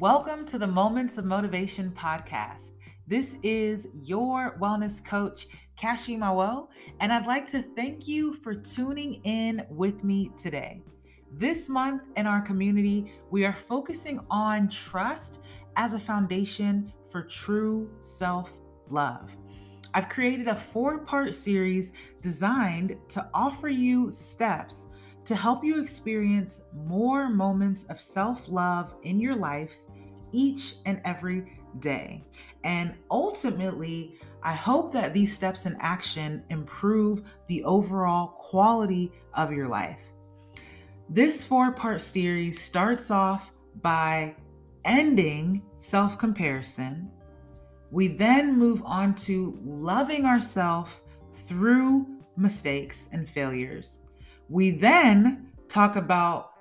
Welcome to the Moments of Motivation podcast. This is your wellness coach, Kashi Mawo, and I'd like to thank you for tuning in with me today. This month in our community, we are focusing on trust as a foundation for true self love. I've created a four part series designed to offer you steps to help you experience more moments of self love in your life each and every day. And ultimately, I hope that these steps in action improve the overall quality of your life. This four part series starts off by ending self comparison. We then move on to loving ourselves through mistakes and failures. We then talk about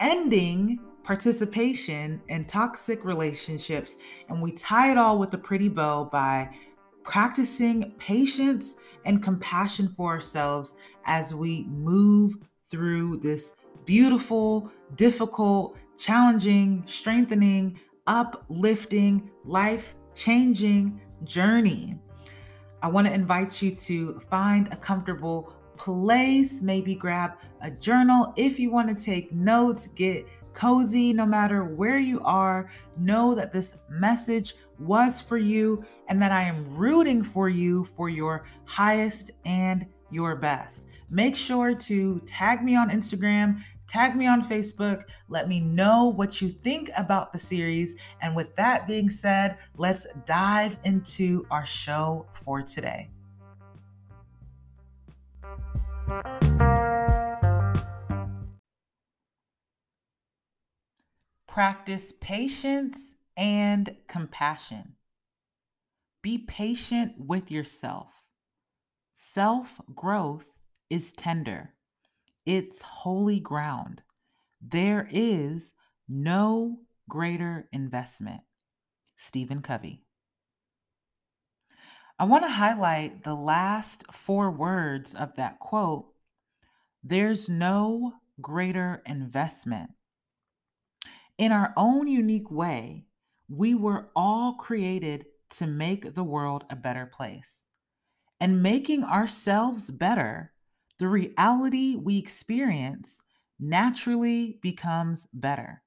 ending participation in toxic relationships, and we tie it all with a pretty bow by practicing patience and compassion for ourselves as we move through this beautiful, difficult, challenging, strengthening, uplifting, life changing journey. I want to invite you to find a comfortable place, maybe grab a journal if you want to take notes, get cozy no matter where you are. Know that this message was for you and that I am rooting for you for your highest and your best. Make sure to tag me on Instagram, tag me on Facebook. Let me know what you think about the series. And with that being said, let's dive into our show for today. Practice patience and compassion. Be patient with yourself. Self growth is tender, it's holy ground. There is no greater investment. Stephen Covey. I want to highlight the last four words of that quote. There's no greater investment. In our own unique way, we were all created to make the world a better place. And making ourselves better, the reality we experience naturally becomes better.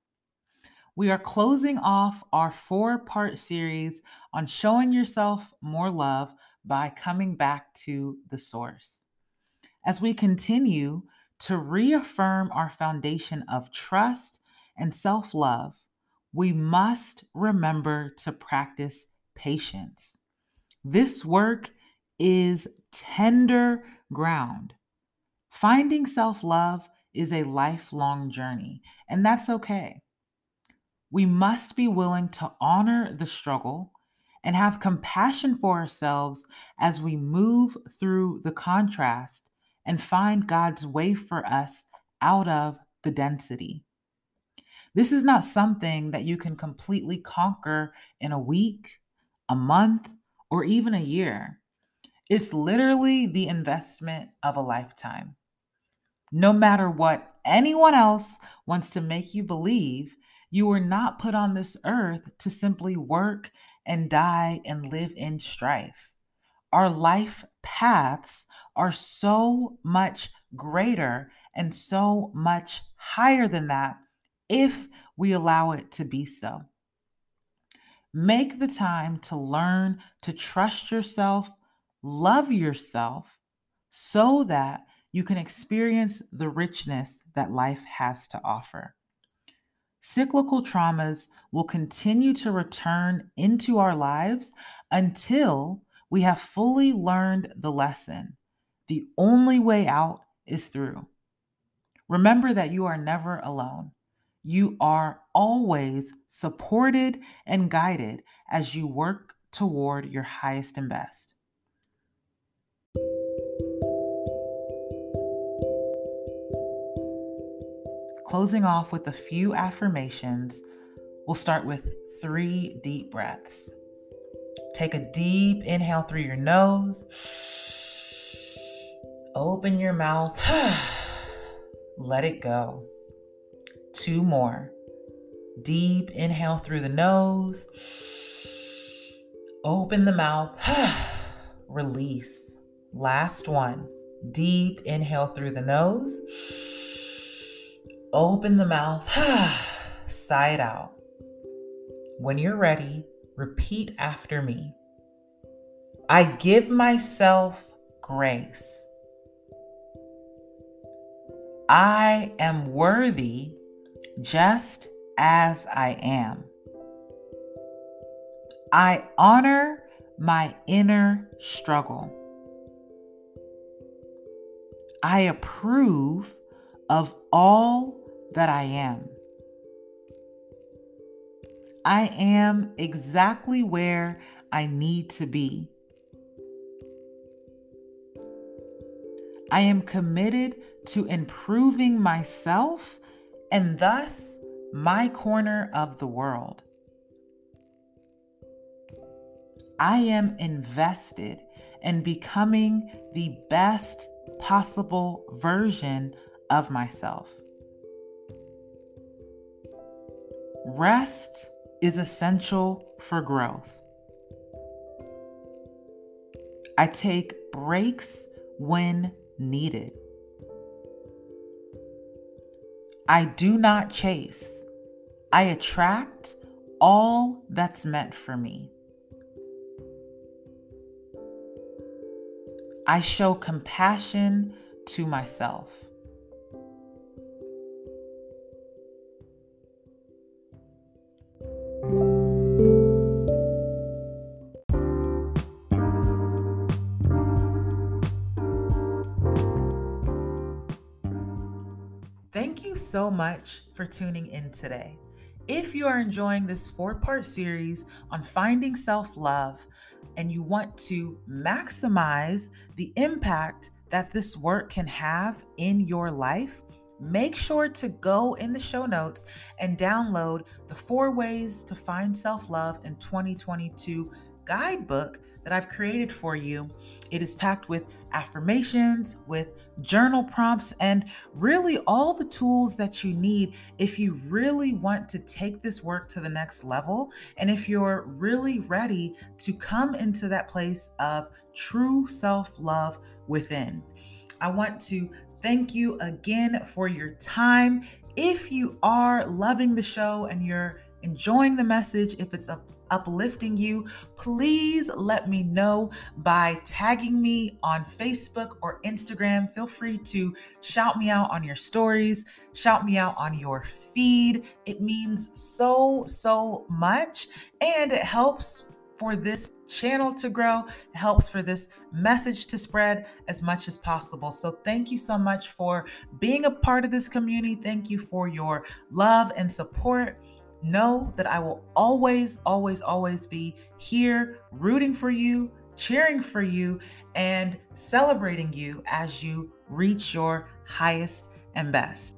We are closing off our four part series on showing yourself more love by coming back to the source. As we continue to reaffirm our foundation of trust and self love, we must remember to practice patience. This work is tender ground. Finding self love is a lifelong journey, and that's okay. We must be willing to honor the struggle and have compassion for ourselves as we move through the contrast and find God's way for us out of the density. This is not something that you can completely conquer in a week, a month, or even a year. It's literally the investment of a lifetime. No matter what anyone else wants to make you believe, you were not put on this earth to simply work and die and live in strife. Our life paths are so much greater and so much higher than that if we allow it to be so. Make the time to learn to trust yourself, love yourself, so that you can experience the richness that life has to offer. Cyclical traumas will continue to return into our lives until we have fully learned the lesson. The only way out is through. Remember that you are never alone. You are always supported and guided as you work toward your highest and best. Closing off with a few affirmations, we'll start with three deep breaths. Take a deep inhale through your nose. Open your mouth. Let it go. Two more. Deep inhale through the nose. Open the mouth. Release. Last one. Deep inhale through the nose. Open the mouth. Sigh it out. When you're ready, repeat after me. I give myself grace. I am worthy just as I am. I honor my inner struggle. I approve of all that I am. I am exactly where I need to be. I am committed to improving myself and thus my corner of the world. I am invested in becoming the best possible version of myself. Rest is essential for growth. I take breaks when needed. I do not chase. I attract all that's meant for me. I show compassion to myself. Thank you so much for tuning in today. If you are enjoying this four part series on finding self love and you want to maximize the impact that this work can have in your life, make sure to go in the show notes and download the four ways to find self love in 2022 guidebook that I've created for you. It is packed with affirmations, with journal prompts, and really all the tools that you need if you really want to take this work to the next level. And if you're really ready to come into that place of true self love within. I want to thank you again for your time. If you are loving the show and you're enjoying the message, if it's of uplifting you, please let me know by tagging me on Facebook or Instagram. Feel free to shout me out on your stories, shout me out on your feed. It means so, so much, and it helps for this channel to grow. It helps for this message to spread as much as possible. So, thank you so much for being a part of this community. Thank you for your love and support. Know that I will always, always, always be here rooting for you, cheering for you, and celebrating you as you reach your highest and best.